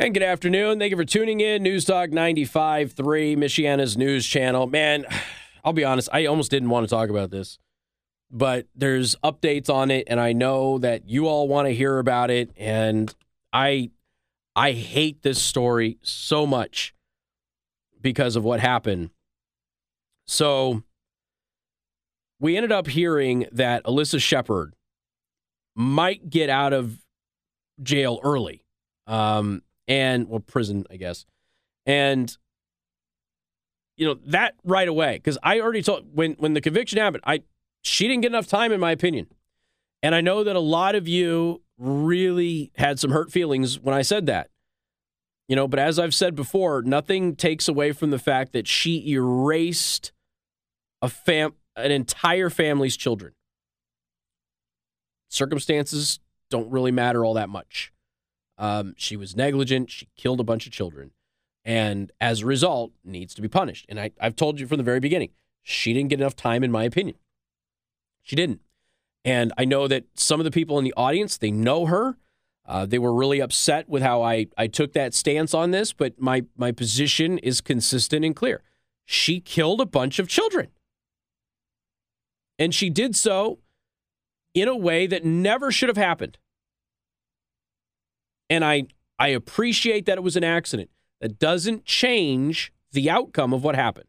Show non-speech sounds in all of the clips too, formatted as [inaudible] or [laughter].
And good afternoon. Thank you for tuning in. News Talk 95.3, Michiana's news channel. Man, [sighs] I'll be honest, I almost didn't want to talk about this, but there's updates on it, and I know that you all want to hear about it. And I I hate this story so much because of what happened. So we ended up hearing that Alyssa Shepherd might get out of jail early. Um, and well, prison, I guess. And you know that right away because I already told when when the conviction happened, I she didn't get enough time, in my opinion. And I know that a lot of you really had some hurt feelings when I said that. You know, but as I've said before, nothing takes away from the fact that she erased a fam an entire family's children. Circumstances don't really matter all that much. Um, she was negligent. She killed a bunch of children. And as a result, needs to be punished. And I, I've told you from the very beginning, she didn't get enough time, in my opinion. She didn't. And I know that some of the people in the audience, they know her. Uh, they were really upset with how I, I took that stance on this, but my, my position is consistent and clear. She killed a bunch of children. And she did so in a way that never should have happened. And I I appreciate that it was an accident. That doesn't change the outcome of what happened.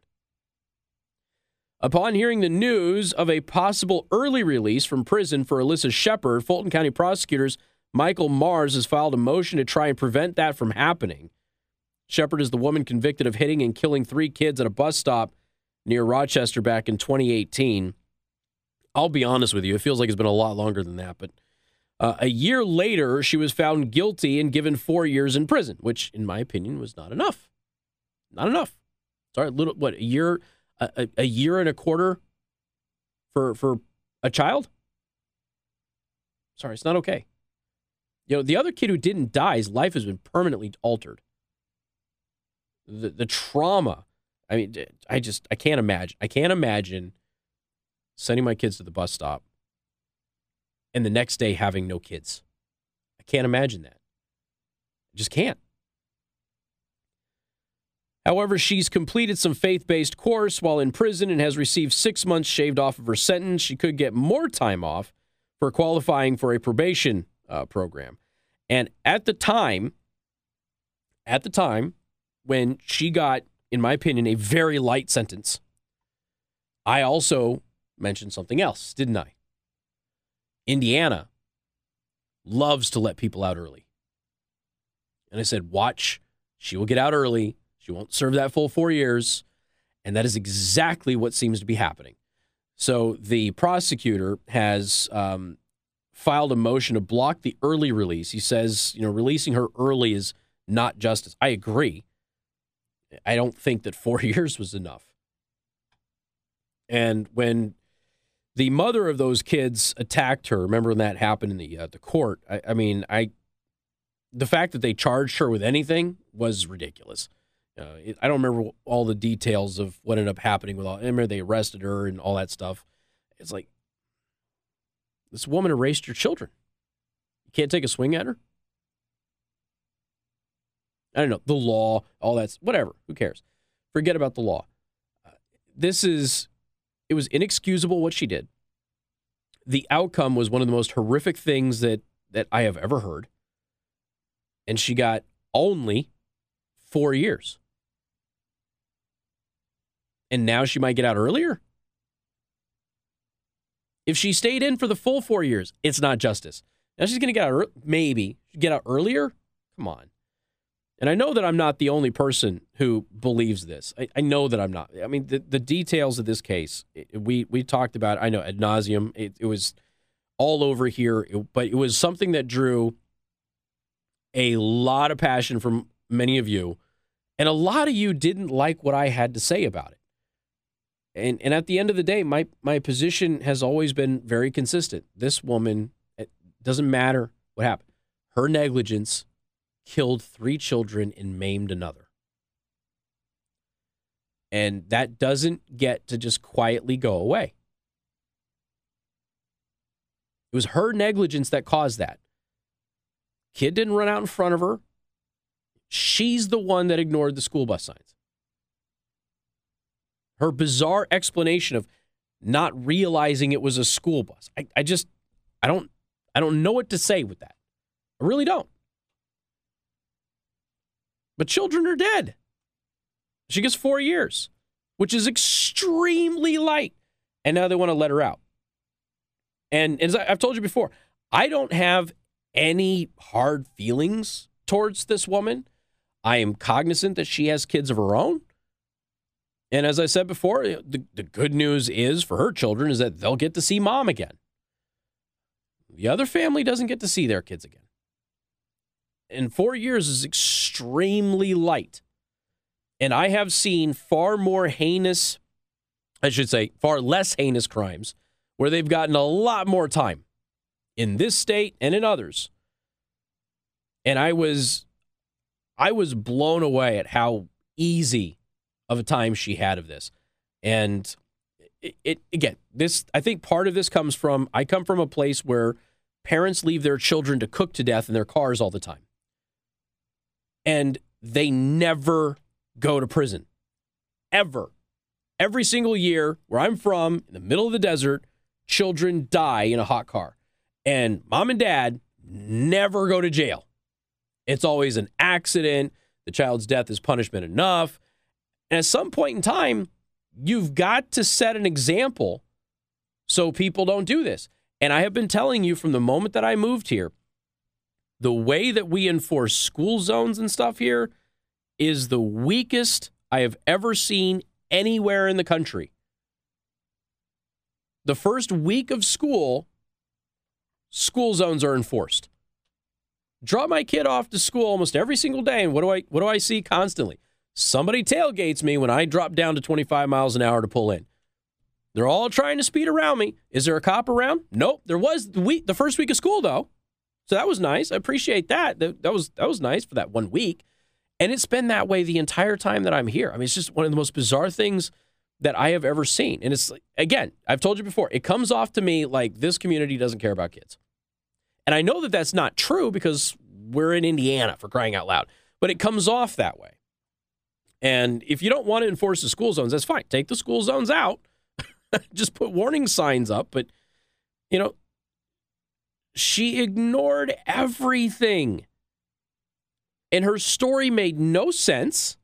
Upon hearing the news of a possible early release from prison for Alyssa Shepherd, Fulton County prosecutors Michael Marrs has filed a motion to try and prevent that from happening. Shepherd is the woman convicted of hitting and killing three kids at a bus stop near Rochester back in 2018. I'll be honest with you, it feels like it's been a lot longer than that, but uh, a year later, she was found guilty and given four years in prison, which, in my opinion, was not enough. Not enough. Sorry, little what a year, a, a year and a quarter for for a child. Sorry, it's not okay. You know, the other kid who didn't die, his life has been permanently altered. The the trauma. I mean, I just I can't imagine. I can't imagine sending my kids to the bus stop and the next day having no kids. I can't imagine that. I just can't. However, she's completed some faith based course while in prison and has received six months shaved off of her sentence. She could get more time off for qualifying for a probation uh, program. And at the time, at the time when she got, in my opinion, a very light sentence, I also mentioned something else, didn't I? Indiana loves to let people out early. And I said, watch, she will get out early. She won't serve that full four years. And that is exactly what seems to be happening. So the prosecutor has um, filed a motion to block the early release. He says, you know, releasing her early is not justice. I agree. I don't think that four [laughs] years was enough. And when the mother of those kids attacked her. Remember when that happened in the uh, the court? I, I, mean, I the fact that they charged her with anything was ridiculous. Uh, it, I don't remember all the details of what ended up happening with all. I remember they arrested her and all that stuff. It's like this woman erased your children. You can't take a swing at her. I don't know the law, all that's whatever. Who cares? Forget about the law. Uh, this is it was inexcusable what she did. The outcome was one of the most horrific things that that I have ever heard. And she got only 4 years. And now she might get out earlier? If she stayed in for the full 4 years, it's not justice. Now she's going to get out maybe get out earlier? Come on. And I know that I'm not the only person who believes this. I, I know that I'm not. I mean, the, the details of this case, it, we we talked about. I know ad nauseum. It, it was all over here, it, but it was something that drew a lot of passion from many of you, and a lot of you didn't like what I had to say about it. And and at the end of the day, my my position has always been very consistent. This woman, it doesn't matter what happened, her negligence killed three children and maimed another. And that doesn't get to just quietly go away. It was her negligence that caused that. Kid didn't run out in front of her. She's the one that ignored the school bus signs. Her bizarre explanation of not realizing it was a school bus. I, I just I don't I don't know what to say with that. I really don't. But children are dead. She gets four years, which is extremely light. And now they want to let her out. And as I've told you before, I don't have any hard feelings towards this woman. I am cognizant that she has kids of her own. And as I said before, the, the good news is for her children is that they'll get to see mom again. The other family doesn't get to see their kids again. And four years is extremely light. And I have seen far more heinous, I should say, far less heinous crimes where they've gotten a lot more time in this state and in others. And I was I was blown away at how easy of a time she had of this. And it, it, again, this I think part of this comes from I come from a place where parents leave their children to cook to death in their cars all the time. And they never go to prison. Ever. Every single year where I'm from, in the middle of the desert, children die in a hot car. And mom and dad never go to jail. It's always an accident. The child's death is punishment enough. And at some point in time, you've got to set an example so people don't do this. And I have been telling you from the moment that I moved here, the way that we enforce school zones and stuff here is the weakest I have ever seen anywhere in the country. The first week of school, school zones are enforced. Drop my kid off to school almost every single day, and what do I what do I see constantly? Somebody tailgates me when I drop down to 25 miles an hour to pull in. They're all trying to speed around me. Is there a cop around? Nope. There was the week, the first week of school though, so that was nice. I appreciate that. That, that was that was nice for that one week, and it's been that way the entire time that I'm here. I mean, it's just one of the most bizarre things that I have ever seen. And it's again, I've told you before, it comes off to me like this community doesn't care about kids, and I know that that's not true because we're in Indiana for crying out loud, but it comes off that way. And if you don't want to enforce the school zones, that's fine. Take the school zones out. [laughs] Just put warning signs up. But, you know, she ignored everything. And her story made no sense.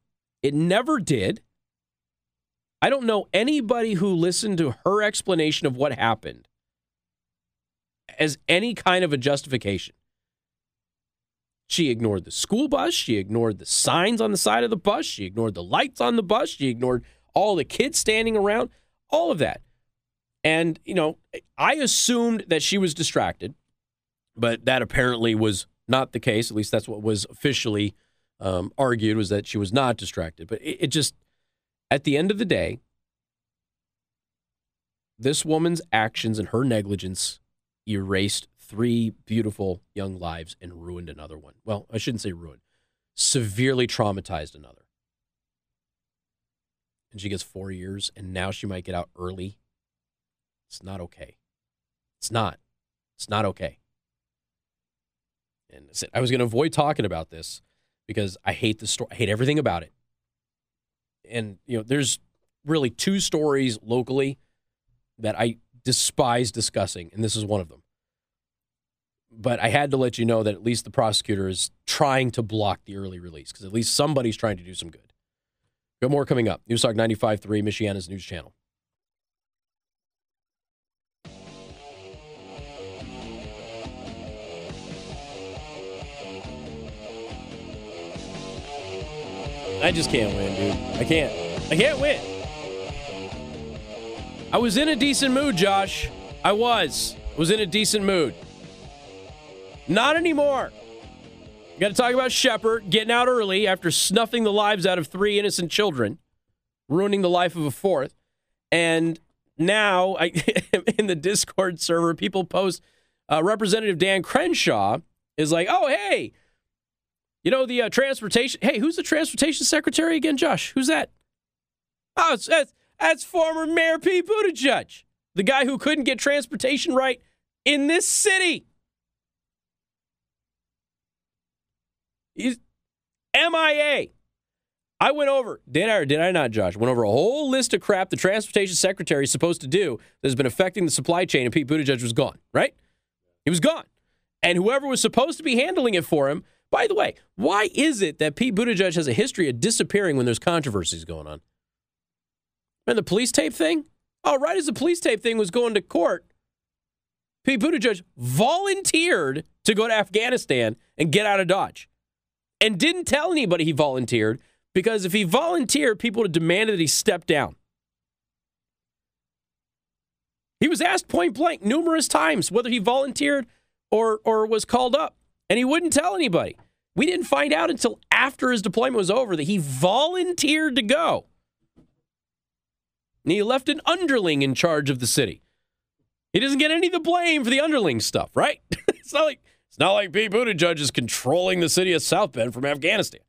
It never did. I don't know anybody who listened to her explanation of what happened as any kind of a justification. She ignored the school bus. She ignored the signs on the side of the bus. She ignored the lights on the bus. She ignored all the kids standing around, all of that. And, you know, I assumed that she was distracted, but that apparently was not the case. At least that's what was officially um, argued was that she was not distracted. But it, it just, at the end of the day, this woman's actions and her negligence erased three beautiful young lives and ruined another one. Well, I shouldn't say ruined, severely traumatized another. And she gets four years, and now she might get out early. It's not okay. It's not. It's not okay. And I was going to avoid talking about this because I hate the story. I hate everything about it. And, you know, there's really two stories locally that I despise discussing, and this is one of them but I had to let you know that at least the prosecutor is trying to block the early release because at least somebody's trying to do some good. Got more coming up. News Talk 95.3, Michiana's news channel. I just can't win, dude. I can't. I can't win. I was in a decent mood, Josh. I was. I was in a decent mood. Not anymore. Got to talk about Shepherd getting out early after snuffing the lives out of three innocent children, ruining the life of a fourth. And now, I, [laughs] in the Discord server, people post uh, Representative Dan Crenshaw is like, oh, hey, you know, the uh, transportation. Hey, who's the transportation secretary again, Josh? Who's that? Oh, that's, that's former Mayor Pete Buttigieg, the guy who couldn't get transportation right in this city. He's, MIA. I went over, did I or did I not, Josh? Went over a whole list of crap the transportation secretary is supposed to do that has been affecting the supply chain, and Pete Buttigieg was gone, right? He was gone. And whoever was supposed to be handling it for him, by the way, why is it that Pete Buttigieg has a history of disappearing when there's controversies going on? And the police tape thing? Oh, right as the police tape thing was going to court, Pete Buttigieg volunteered to go to Afghanistan and get out of Dodge and didn't tell anybody he volunteered because if he volunteered, people would have demanded that he step down. He was asked point blank numerous times whether he volunteered or, or was called up, and he wouldn't tell anybody. We didn't find out until after his deployment was over that he volunteered to go. And he left an underling in charge of the city. He doesn't get any of the blame for the underling stuff, right? [laughs] it's not like it's not like Pete Buttigieg is controlling the city of South Bend from Afghanistan.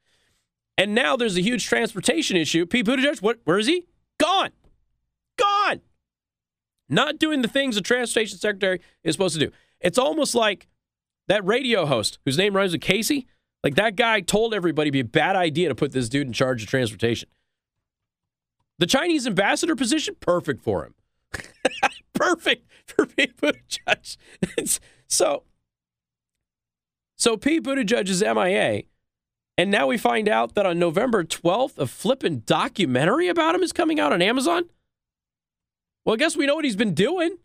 And now there's a huge transportation issue. Pete Buttigieg, what, where is he? Gone. Gone. Not doing the things the transportation secretary is supposed to do. It's almost like that radio host whose name rhymes with Casey. Like that guy told everybody it'd be a bad idea to put this dude in charge of transportation. The Chinese ambassador position, perfect for him. [laughs] perfect for Pete Buttigieg. [laughs] so, so Pete Buttigieg is MIA. And now we find out that on November 12th, a flippin' documentary about him is coming out on Amazon. Well, I guess we know what he's been doing.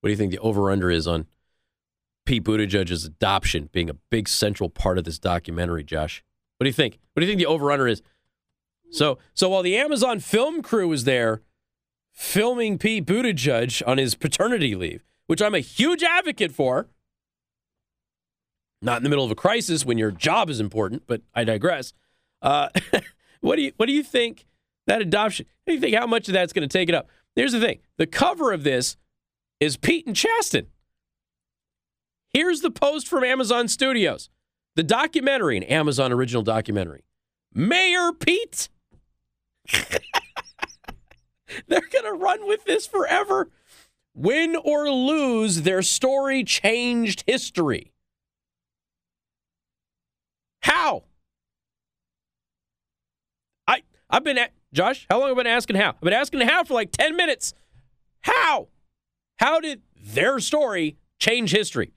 What do you think the over under is on Pete Buttigieg's adoption being a big central part of this documentary, Josh? What do you think? What do you think the over under is? So, so while the Amazon film crew was there filming Pete Buttigieg on his paternity leave, which I'm a huge advocate for, not in the middle of a crisis when your job is important, but I digress. Uh, [laughs] what do you what do you think that adoption? What do you think how much of that's going to take it up? Here's the thing: the cover of this is Pete and Chasten. Here's the post from Amazon Studios, the documentary, an Amazon original documentary. Mayor Pete. [laughs] They're going to run with this forever. Win or lose, their story changed history. How? I I've been at Josh, how long have I been asking how? I've been asking how for like 10 minutes. How? How did their story change history?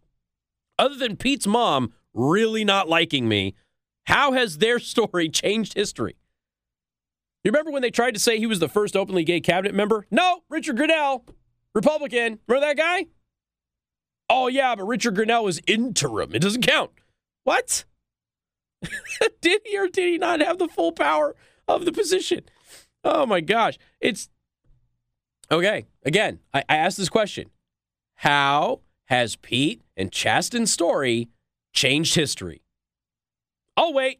Other than Pete's mom really not liking me, how has their [laughs] story changed history? You remember when they tried to say he was the first openly gay cabinet member? No, Richard Grenell, Republican. Remember that guy? Oh, yeah, but Richard Grenell was interim. It doesn't count. What? [laughs] did he or did he not have the full power of the position? Oh my gosh. It's okay. Again, I, I asked this question How has Pete and Chasten's story changed history? I'll wait.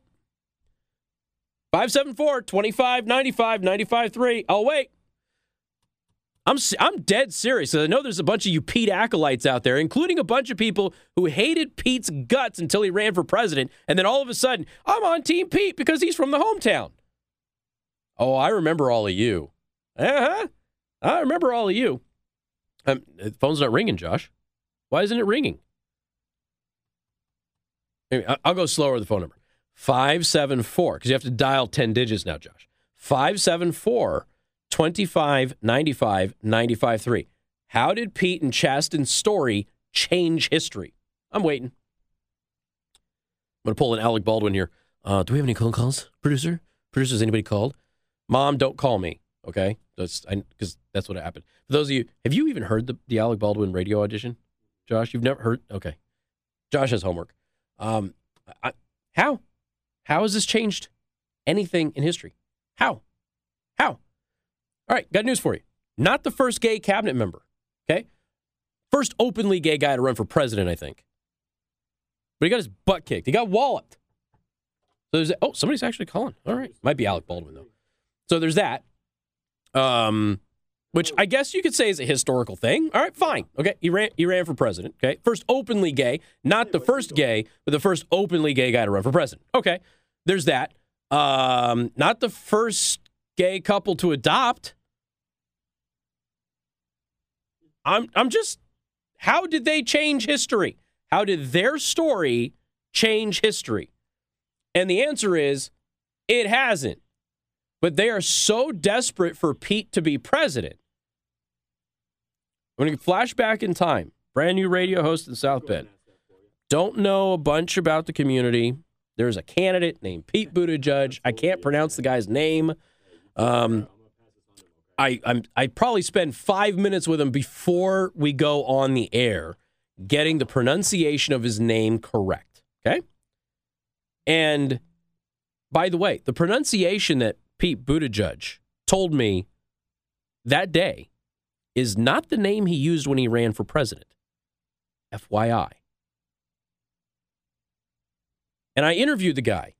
574 25 95 95 3. I'll wait. I'm I'm dead serious. I know there's a bunch of you Pete acolytes out there, including a bunch of people who hated Pete's guts until he ran for president, and then all of a sudden, I'm on Team Pete because he's from the hometown. Oh, I remember all of you. Uh huh. I remember all of you. Um, the phone's not ringing, Josh. Why isn't it ringing? I'll go slower with the phone number. 574, because you have to dial 10 digits now, Josh. 574 25 95 95 3. How did Pete and Chasten's story change history? I'm waiting. I'm going to pull an Alec Baldwin here. Uh, do we have any phone calls, producer? Producers, anybody called? Mom, don't call me. Okay, that's because that's what happened. For those of you, have you even heard the, the Alec Baldwin radio audition, Josh? You've never heard? Okay, Josh has homework. Um, I, how? How has this changed anything in history? How? How? All right, got news for you. Not the first gay cabinet member, okay? First openly gay guy to run for president, I think. But he got his butt kicked. He got walloped. So there's oh, somebody's actually calling. All right, might be Alec Baldwin though. So there's that. Um, which I guess you could say is a historical thing. All right, fine. Okay, he ran he ran for president. Okay, first openly gay, not the first gay, but the first openly gay guy to run for president. Okay, there's that. Um, not the first gay couple to adopt. I'm I'm just how did they change history? How did their story change history? And the answer is it hasn't. But they are so desperate for Pete to be president. Going to flash back in time. Brand new radio host in South Bend. Don't know a bunch about the community. There's a candidate named Pete Buttigieg. I can't pronounce the guy's name. Um, I I'm, I probably spend five minutes with him before we go on the air, getting the pronunciation of his name correct. Okay. And by the way, the pronunciation that Pete Buttigieg told me that day is not the name he used when he ran for president. FYI. And I interviewed the guy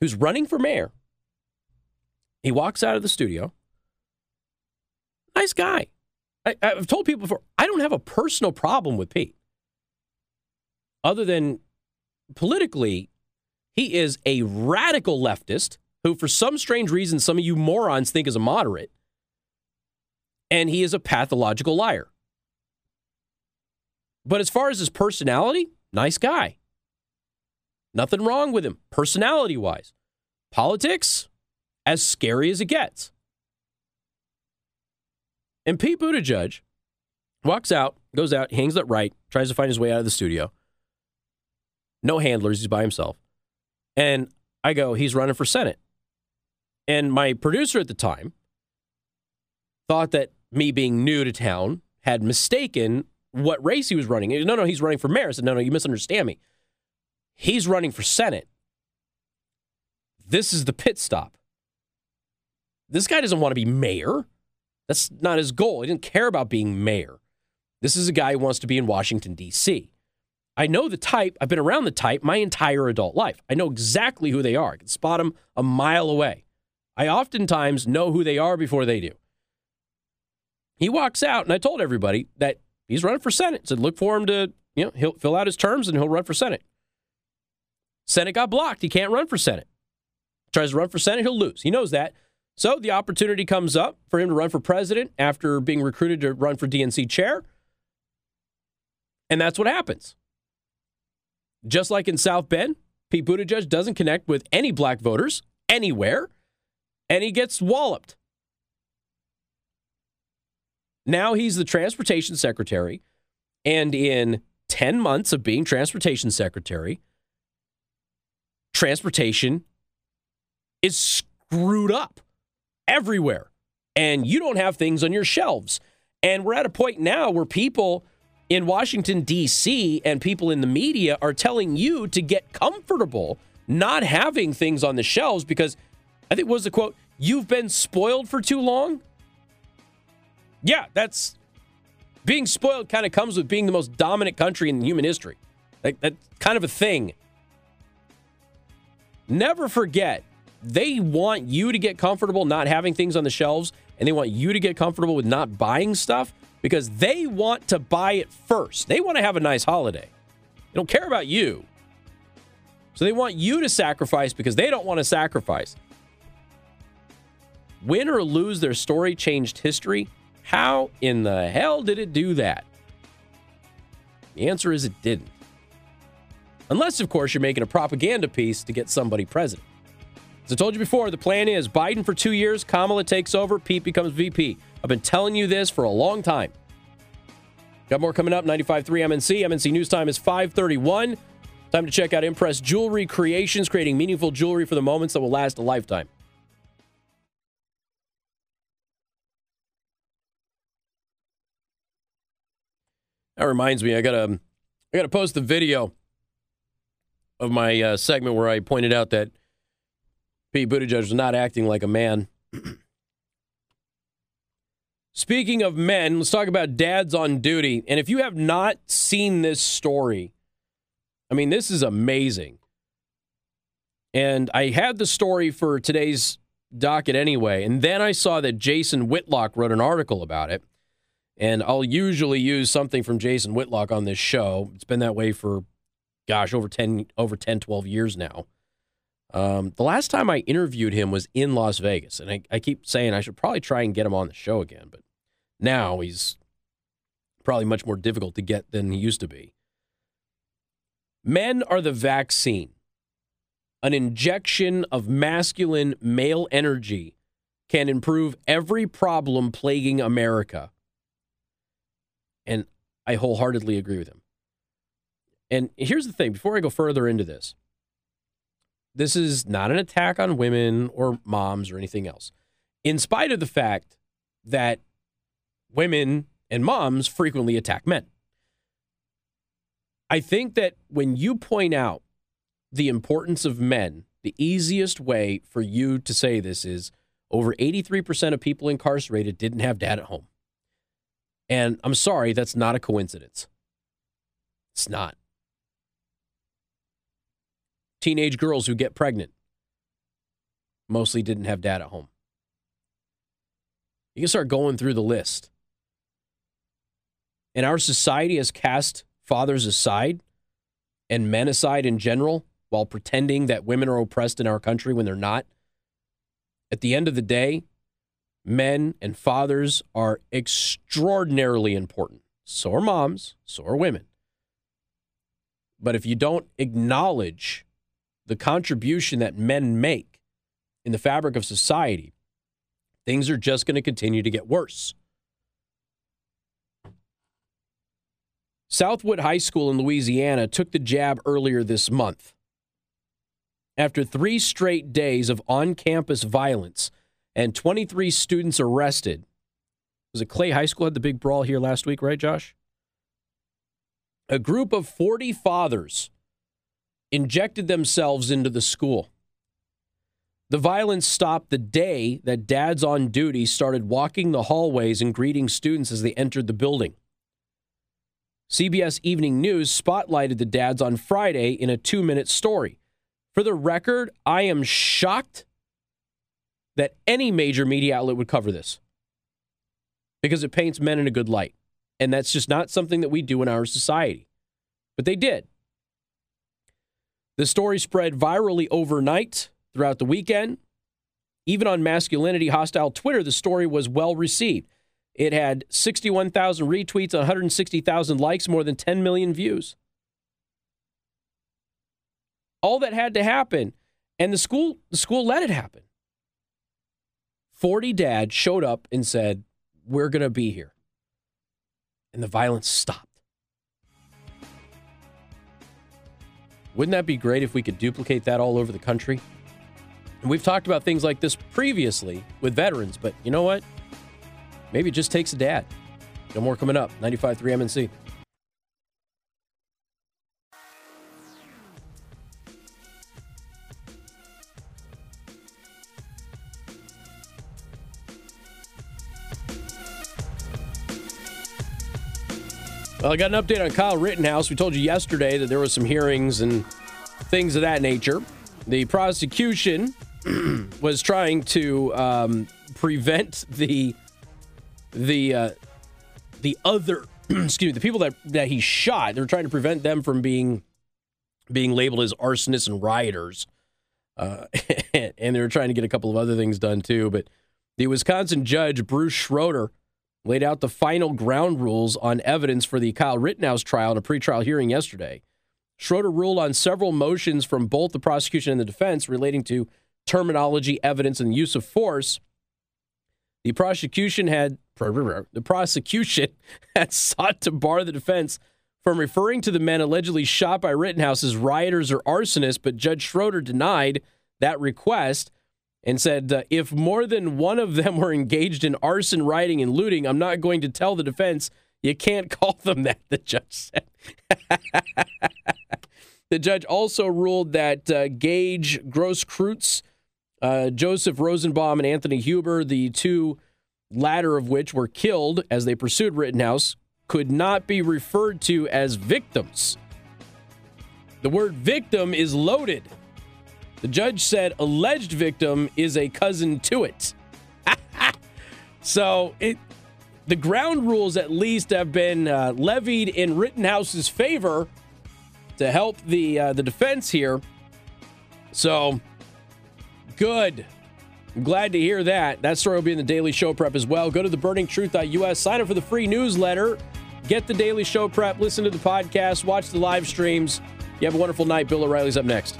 who's running for mayor. He walks out of the studio. Nice guy. I, have told people before, I don't have a personal problem with Pete. Other than politically, he is a radical leftist who, for some strange reason, some of you morons think is a moderate. And he is a pathological liar. But as far as his personality, nice guy. Nothing wrong with him, personality wise. Politics, as scary as it gets. And Pete Buttigieg walks out, goes out, hangs up right, tries to find his way out of the studio. No handlers, he's by himself. And I go, he's running for Senate. And my producer at the time thought that me being new to town had mistaken what race he was running. no, no, he's running for mayor. I said, no, no, you misunderstand me. He's running for Senate. This is the pit stop. This guy doesn't want to be mayor. That's not his goal. He didn't care about being mayor. This is a guy who wants to be in Washington, D.C. I know the type. I've been around the type my entire adult life. I know exactly who they are. I can spot them a mile away. I oftentimes know who they are before they do. He walks out, and I told everybody that he's running for Senate. Said look for him to, you know, he'll fill out his terms and he'll run for Senate. Senate got blocked. He can't run for Senate. Tries to run for Senate, he'll lose. He knows that. So the opportunity comes up for him to run for president after being recruited to run for DNC chair. And that's what happens. Just like in South Bend, Pete Buttigieg doesn't connect with any black voters anywhere, and he gets walloped. Now he's the transportation secretary, and in 10 months of being transportation secretary, transportation is screwed up everywhere, and you don't have things on your shelves. And we're at a point now where people in Washington, D.C., and people in the media are telling you to get comfortable not having things on the shelves because I think was the quote, you've been spoiled for too long. Yeah, that's being spoiled kind of comes with being the most dominant country in human history. Like that's kind of a thing. Never forget, they want you to get comfortable not having things on the shelves, and they want you to get comfortable with not buying stuff because they want to buy it first. They want to have a nice holiday. They don't care about you. So they want you to sacrifice because they don't want to sacrifice. Win or lose, their story changed history. How in the hell did it do that? The answer is it didn't. Unless, of course, you're making a propaganda piece to get somebody president. As I told you before, the plan is Biden for two years, Kamala takes over, Pete becomes VP. I've been telling you this for a long time. Got more coming up. 95.3 MNC. MNC News Time is 531. Time to check out Impress Jewelry Creations, creating meaningful jewelry for the moments that will last a lifetime. Reminds me, I gotta, I gotta post the video of my uh, segment where I pointed out that Pete Buttigieg was not acting like a man. [clears throat] Speaking of men, let's talk about dads on duty. And if you have not seen this story, I mean, this is amazing. And I had the story for today's docket anyway. And then I saw that Jason Whitlock wrote an article about it. And I'll usually use something from Jason Whitlock on this show. It's been that way for, gosh, over 10, over 10 12 years now. Um, the last time I interviewed him was in Las Vegas, and I, I, keep saying I should probably try and get him on the show again, but now he's probably much more difficult to get than he used to be. Men are the vaccine. An injection of masculine male energy can improve every problem plaguing America. And I wholeheartedly agree with him. And here's the thing before I go further into this, this is not an attack on women or moms or anything else. In spite of the fact that women and moms frequently attack men. I think that when you point out the importance of men, the easiest way for you to say this is over 83% of people incarcerated didn't have dad at home. And I'm sorry, that's not a coincidence. It's not. Teenage girls who get pregnant mostly didn't have dad at home. You can start going through the list. And our society has cast fathers aside and men aside in general while pretending that women are oppressed in our country when they're not. At the end of the day, men and fathers are extraordinarily important. So are moms, so are women. But if you don't acknowledge the contribution that men make in the fabric of society, things are just going to continue to get worse. Southwood High School in Louisiana took the jab earlier this month. After three straight days of on campus violence and 23 students arrested, was it Clay High School had the big brawl here last week, right, Josh? A group of 40 fathers injected themselves into the school. The violence stopped the day that dads on duty started walking the hallways and greeting students as they entered the building. CBS Evening News spotlighted the dads on Friday in a two minute story. For the record, I am shocked that any major media outlet would cover this because it paints men in a good light. And that's just not something that we do in our society. But they did. The story spread virally overnight throughout the weekend. Even on masculinity hostile Twitter, the story was well received. It had 61,000 retweets, 160,000 likes, more than 10 million views. All that had to happen, and the school the school let it happen. 40 dads showed up and said, "We're going to be here." And the violence stopped. Wouldn't that be great if we could duplicate that all over the country? And we've talked about things like this previously with veterans, but you know what? Maybe it just takes a dad. No more coming up. 95.3 MNC. I got an update on Kyle Rittenhouse. We told you yesterday that there was some hearings and things of that nature. The prosecution [clears throat] was trying to um, prevent the the uh, the other [clears throat] excuse me the people that that he shot. They're trying to prevent them from being being labeled as arsonists and rioters, uh, [laughs] and they were trying to get a couple of other things done too. But the Wisconsin judge Bruce Schroeder laid out the final ground rules on evidence for the Kyle Rittenhouse trial in a pretrial hearing yesterday. Schroeder ruled on several motions from both the prosecution and the defense relating to terminology, evidence, and use of force. The prosecution had the prosecution [laughs] had sought to bar the defense from referring to the men allegedly shot by Rittenhouse as rioters or arsonists, but Judge Schroeder denied that request and said, uh, if more than one of them [laughs] were engaged in arson, rioting, and looting, I'm not going to tell the defense you can't [laughs] call them that, the judge said. [laughs] the judge also ruled that uh, Gage Grosskreutz, uh, Joseph Rosenbaum, and Anthony Huber, the two latter of which were killed as they pursued Rittenhouse, could not be referred to as victims. The word victim is loaded the judge said alleged victim is a cousin to it. [laughs] so it, the ground rules at least have been uh, levied in Rittenhouse's favor to help the uh, the defense here. So good. I'm glad to hear that. That story will be in the Daily Show Prep as well. Go to the theburningtruth.us, sign up for the free newsletter, get the Daily Show Prep, listen to the podcast, watch the live streams. You have a wonderful night. Bill O'Reilly's up next.